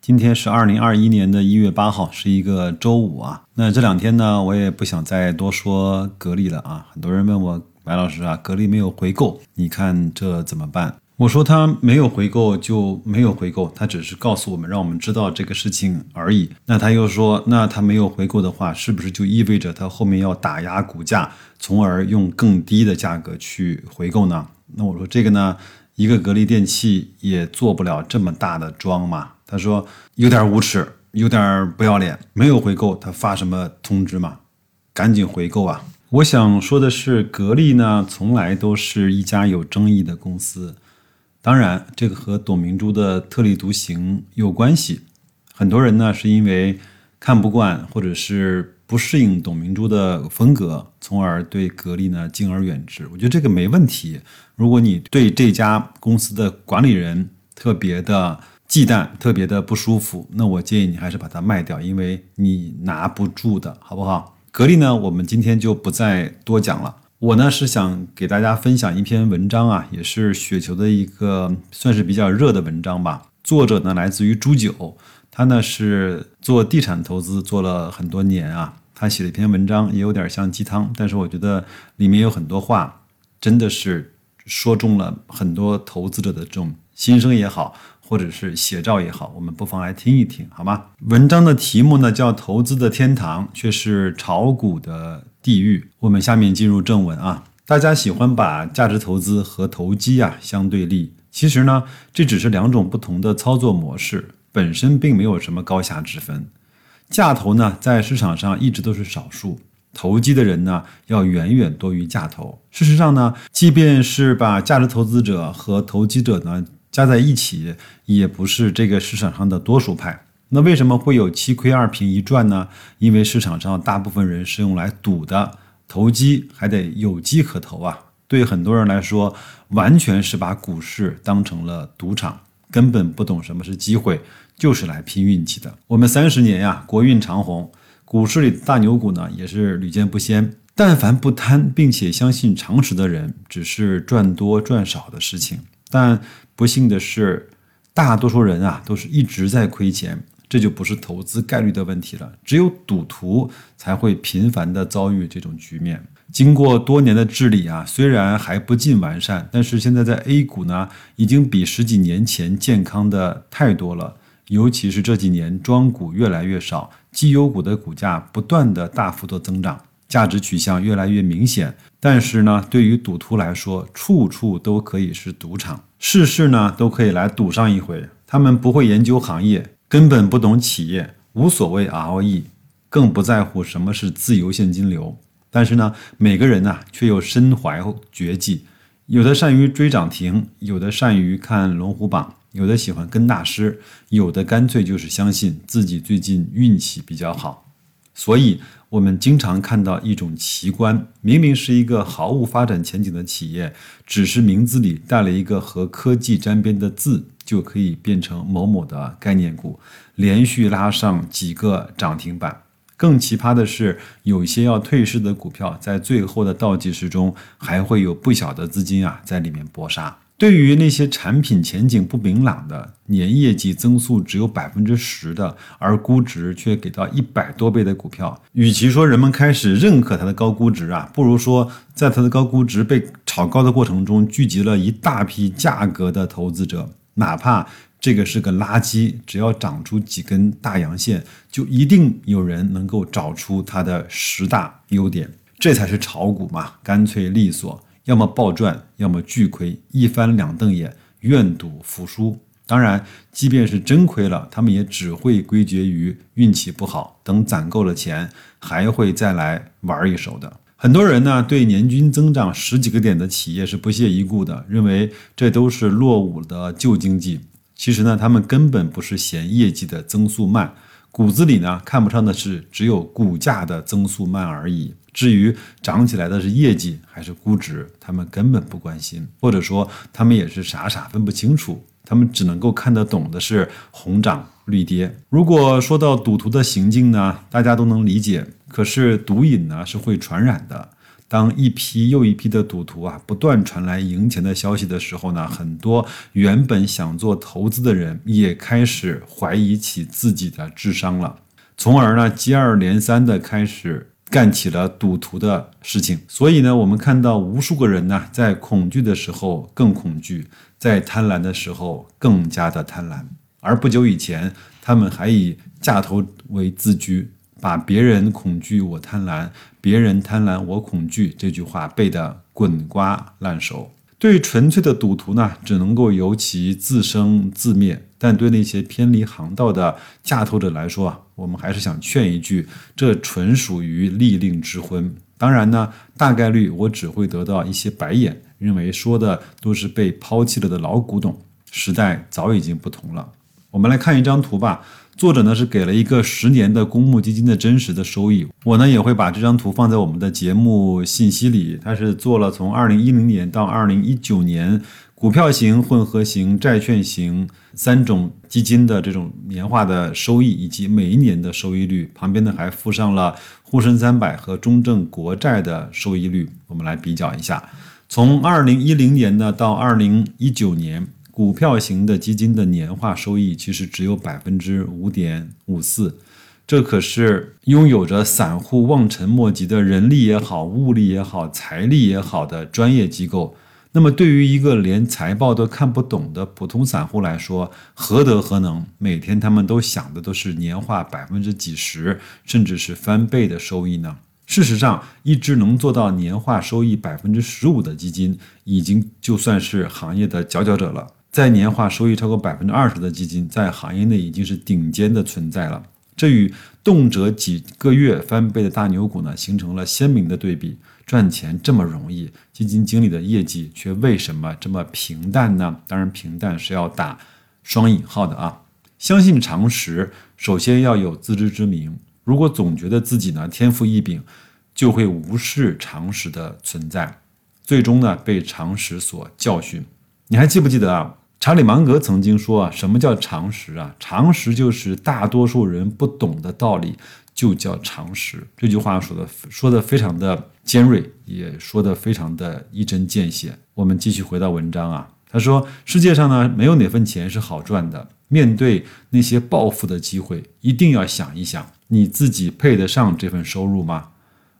今天是二零二一年的一月八号，是一个周五啊。那这两天呢，我也不想再多说格力了啊。很多人问我。白老师啊，格力没有回购，你看这怎么办？我说他没有回购就没有回购，他只是告诉我们，让我们知道这个事情而已。那他又说，那他没有回购的话，是不是就意味着他后面要打压股价，从而用更低的价格去回购呢？那我说这个呢，一个格力电器也做不了这么大的庄嘛。他说有点无耻，有点不要脸，没有回购，他发什么通知嘛？赶紧回购啊！我想说的是，格力呢，从来都是一家有争议的公司。当然，这个和董明珠的特立独行有关系。很多人呢，是因为看不惯或者是不适应董明珠的风格，从而对格力呢敬而远之。我觉得这个没问题。如果你对这家公司的管理人特别的忌惮、特别的不舒服，那我建议你还是把它卖掉，因为你拿不住的，好不好？格力呢，我们今天就不再多讲了。我呢是想给大家分享一篇文章啊，也是雪球的一个算是比较热的文章吧。作者呢来自于朱九，他呢是做地产投资做了很多年啊。他写了一篇文章，也有点像鸡汤，但是我觉得里面有很多话，真的是说中了很多投资者的这种心声也好。或者是写照也好，我们不妨来听一听，好吗？文章的题目呢叫“投资的天堂却是炒股的地狱”。我们下面进入正文啊。大家喜欢把价值投资和投机啊相对立，其实呢，这只是两种不同的操作模式，本身并没有什么高下之分。价投呢，在市场上一直都是少数，投机的人呢，要远远多于价投。事实上呢，即便是把价值投资者和投机者呢。加在一起也不是这个市场上的多数派。那为什么会有七亏二平一赚呢？因为市场上大部分人是用来赌的，投机还得有机可投啊。对很多人来说，完全是把股市当成了赌场，根本不懂什么是机会，就是来拼运气的。我们三十年呀，国运长虹，股市里的大牛股呢也是屡见不鲜。但凡不贪并且相信常识的人，只是赚多赚少的事情。但不幸的是，大多数人啊都是一直在亏钱，这就不是投资概率的问题了。只有赌徒才会频繁的遭遇这种局面。经过多年的治理啊，虽然还不尽完善，但是现在在 A 股呢，已经比十几年前健康的太多了。尤其是这几年庄股越来越少，绩优股的股价不断的大幅度增长。价值取向越来越明显，但是呢，对于赌徒来说，处处都可以是赌场，事事呢都可以来赌上一回。他们不会研究行业，根本不懂企业，无所谓 ROE，更不在乎什么是自由现金流。但是呢，每个人呢却又身怀绝技，有的善于追涨停，有的善于看龙虎榜，有的喜欢跟大师，有的干脆就是相信自己最近运气比较好。所以，我们经常看到一种奇观：明明是一个毫无发展前景的企业，只是名字里带了一个和科技沾边的字，就可以变成某某的概念股，连续拉上几个涨停板。更奇葩的是，有些要退市的股票，在最后的倒计时中，还会有不小的资金啊在里面搏杀。对于那些产品前景不明朗的、年业绩增速只有百分之十的，而估值却给到一百多倍的股票，与其说人们开始认可它的高估值啊，不如说在它的高估值被炒高的过程中，聚集了一大批价格的投资者。哪怕这个是个垃圾，只要长出几根大阳线，就一定有人能够找出它的十大优点。这才是炒股嘛，干脆利索。要么暴赚，要么巨亏，一翻两瞪眼，愿赌服输。当然，即便是真亏了，他们也只会归结于运气不好。等攒够了钱，还会再来玩一手的。很多人呢，对年均增长十几个点的企业是不屑一顾的，认为这都是落伍的旧经济。其实呢，他们根本不是嫌业绩的增速慢，骨子里呢看不上的是只有股价的增速慢而已。至于涨起来的是业绩还是估值，他们根本不关心，或者说他们也是傻傻分不清楚。他们只能够看得懂的是红涨绿跌。如果说到赌徒的行径呢，大家都能理解。可是毒瘾呢是会传染的。当一批又一批的赌徒啊不断传来赢钱的消息的时候呢，很多原本想做投资的人也开始怀疑起自己的智商了，从而呢接二连三的开始干起了赌徒的事情。所以呢，我们看到无数个人呢在恐惧的时候更恐惧，在贪婪的时候更加的贪婪。而不久以前，他们还以架头为自居。把别人恐惧我贪婪，别人贪婪我恐惧这句话背得滚瓜烂熟。对纯粹的赌徒呢，只能够由其自生自灭；但对那些偏离航道的架头者来说啊，我们还是想劝一句：这纯属于利令之婚。当然呢，大概率我只会得到一些白眼，认为说的都是被抛弃了的老古董。时代早已经不同了。我们来看一张图吧。作者呢是给了一个十年的公募基金的真实的收益，我呢也会把这张图放在我们的节目信息里。它是做了从二零一零年到二零一九年股票型、混合型、债券型三种基金的这种年化的收益以及每一年的收益率，旁边呢还附上了沪深三百和中证国债的收益率，我们来比较一下。从二零一零年呢到二零一九年。股票型的基金的年化收益其实只有百分之五点五四，这可是拥有着散户望尘莫及的人力也好、物力也好、财力也好的专业机构。那么，对于一个连财报都看不懂的普通散户来说，何德何能？每天他们都想的都是年化百分之几十，甚至是翻倍的收益呢？事实上，一只能做到年化收益百分之十五的基金，已经就算是行业的佼佼者了。在年化收益超过百分之二十的基金，在行业内已经是顶尖的存在了。这与动辄几个月翻倍的大牛股呢，形成了鲜明的对比。赚钱这么容易，基金经理的业绩却为什么这么平淡呢？当然，平淡是要打双引号的啊。相信常识，首先要有自知之明。如果总觉得自己呢天赋异禀，就会无视常识的存在，最终呢被常识所教训。你还记不记得啊？查理芒格曾经说啊，什么叫常识啊？常识就是大多数人不懂的道理，就叫常识。这句话说的说的非常的尖锐，也说的非常的一针见血。我们继续回到文章啊，他说世界上呢没有哪份钱是好赚的。面对那些暴富的机会，一定要想一想，你自己配得上这份收入吗？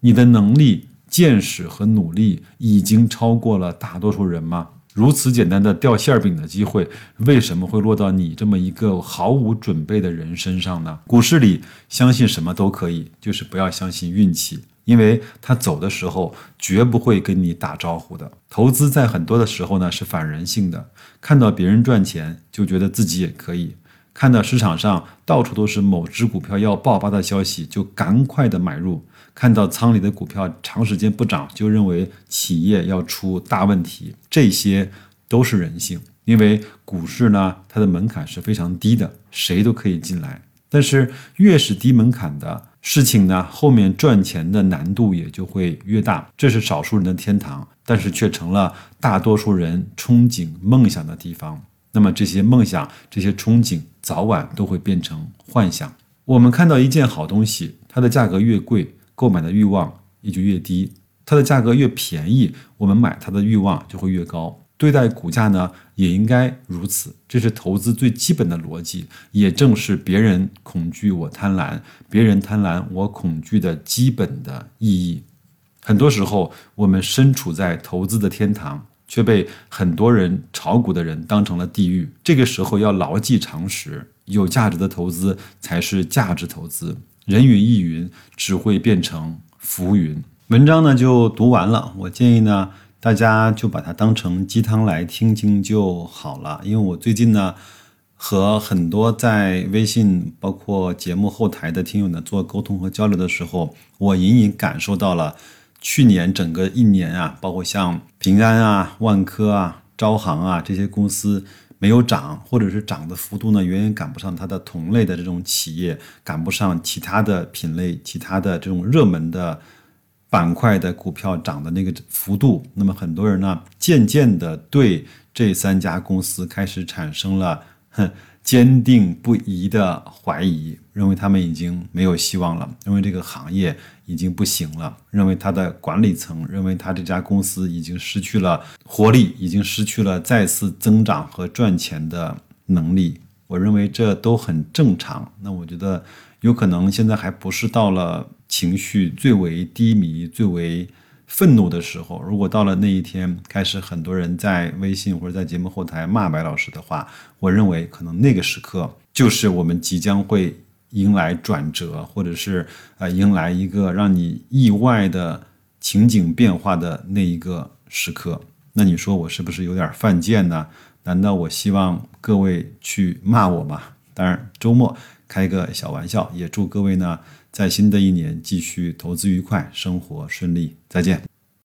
你的能力、见识和努力已经超过了大多数人吗？如此简单的掉馅饼的机会，为什么会落到你这么一个毫无准备的人身上呢？股市里相信什么都可以，就是不要相信运气，因为他走的时候绝不会跟你打招呼的。投资在很多的时候呢是反人性的，看到别人赚钱就觉得自己也可以，看到市场上到处都是某只股票要爆发的消息就赶快的买入。看到仓里的股票长时间不涨，就认为企业要出大问题，这些都是人性。因为股市呢，它的门槛是非常低的，谁都可以进来。但是越是低门槛的事情呢，后面赚钱的难度也就会越大。这是少数人的天堂，但是却成了大多数人憧憬梦想的地方。那么这些梦想、这些憧憬，早晚都会变成幻想。我们看到一件好东西，它的价格越贵。购买的欲望也就越低，它的价格越便宜，我们买它的欲望就会越高。对待股价呢，也应该如此，这是投资最基本的逻辑，也正是别人恐惧我贪婪，别人贪婪我恐惧的基本的意义。很多时候，我们身处在投资的天堂，却被很多人炒股的人当成了地狱。这个时候要牢记常识，有价值的投资才是价值投资。人云亦云只会变成浮云。文章呢就读完了，我建议呢大家就把它当成鸡汤来听听就好了。因为我最近呢和很多在微信包括节目后台的听友呢做沟通和交流的时候，我隐隐感受到了去年整个一年啊，包括像平安啊、万科啊、招行啊这些公司。没有涨，或者是涨的幅度呢远远赶不上它的同类的这种企业，赶不上其他的品类、其他的这种热门的板块的股票涨的那个幅度。那么很多人呢，渐渐的对这三家公司开始产生了哼坚定不移的怀疑，认为他们已经没有希望了，认为这个行业已经不行了，认为他的管理层认为他这家公司已经失去了活力，已经失去了再次增长和赚钱的能力。我认为这都很正常。那我觉得有可能现在还不是到了情绪最为低迷、最为愤怒的时候。如果到了那一天，开始很多人在微信或者在节目后台骂白老师的话，我认为可能那个时刻就是我们即将会迎来转折，或者是呃迎来一个让你意外的情景变化的那一个时刻。那你说我是不是有点犯贱呢？难道我希望各位去骂我吗？当然，周末开个小玩笑，也祝各位呢在新的一年继续投资愉快，生活顺利。再见。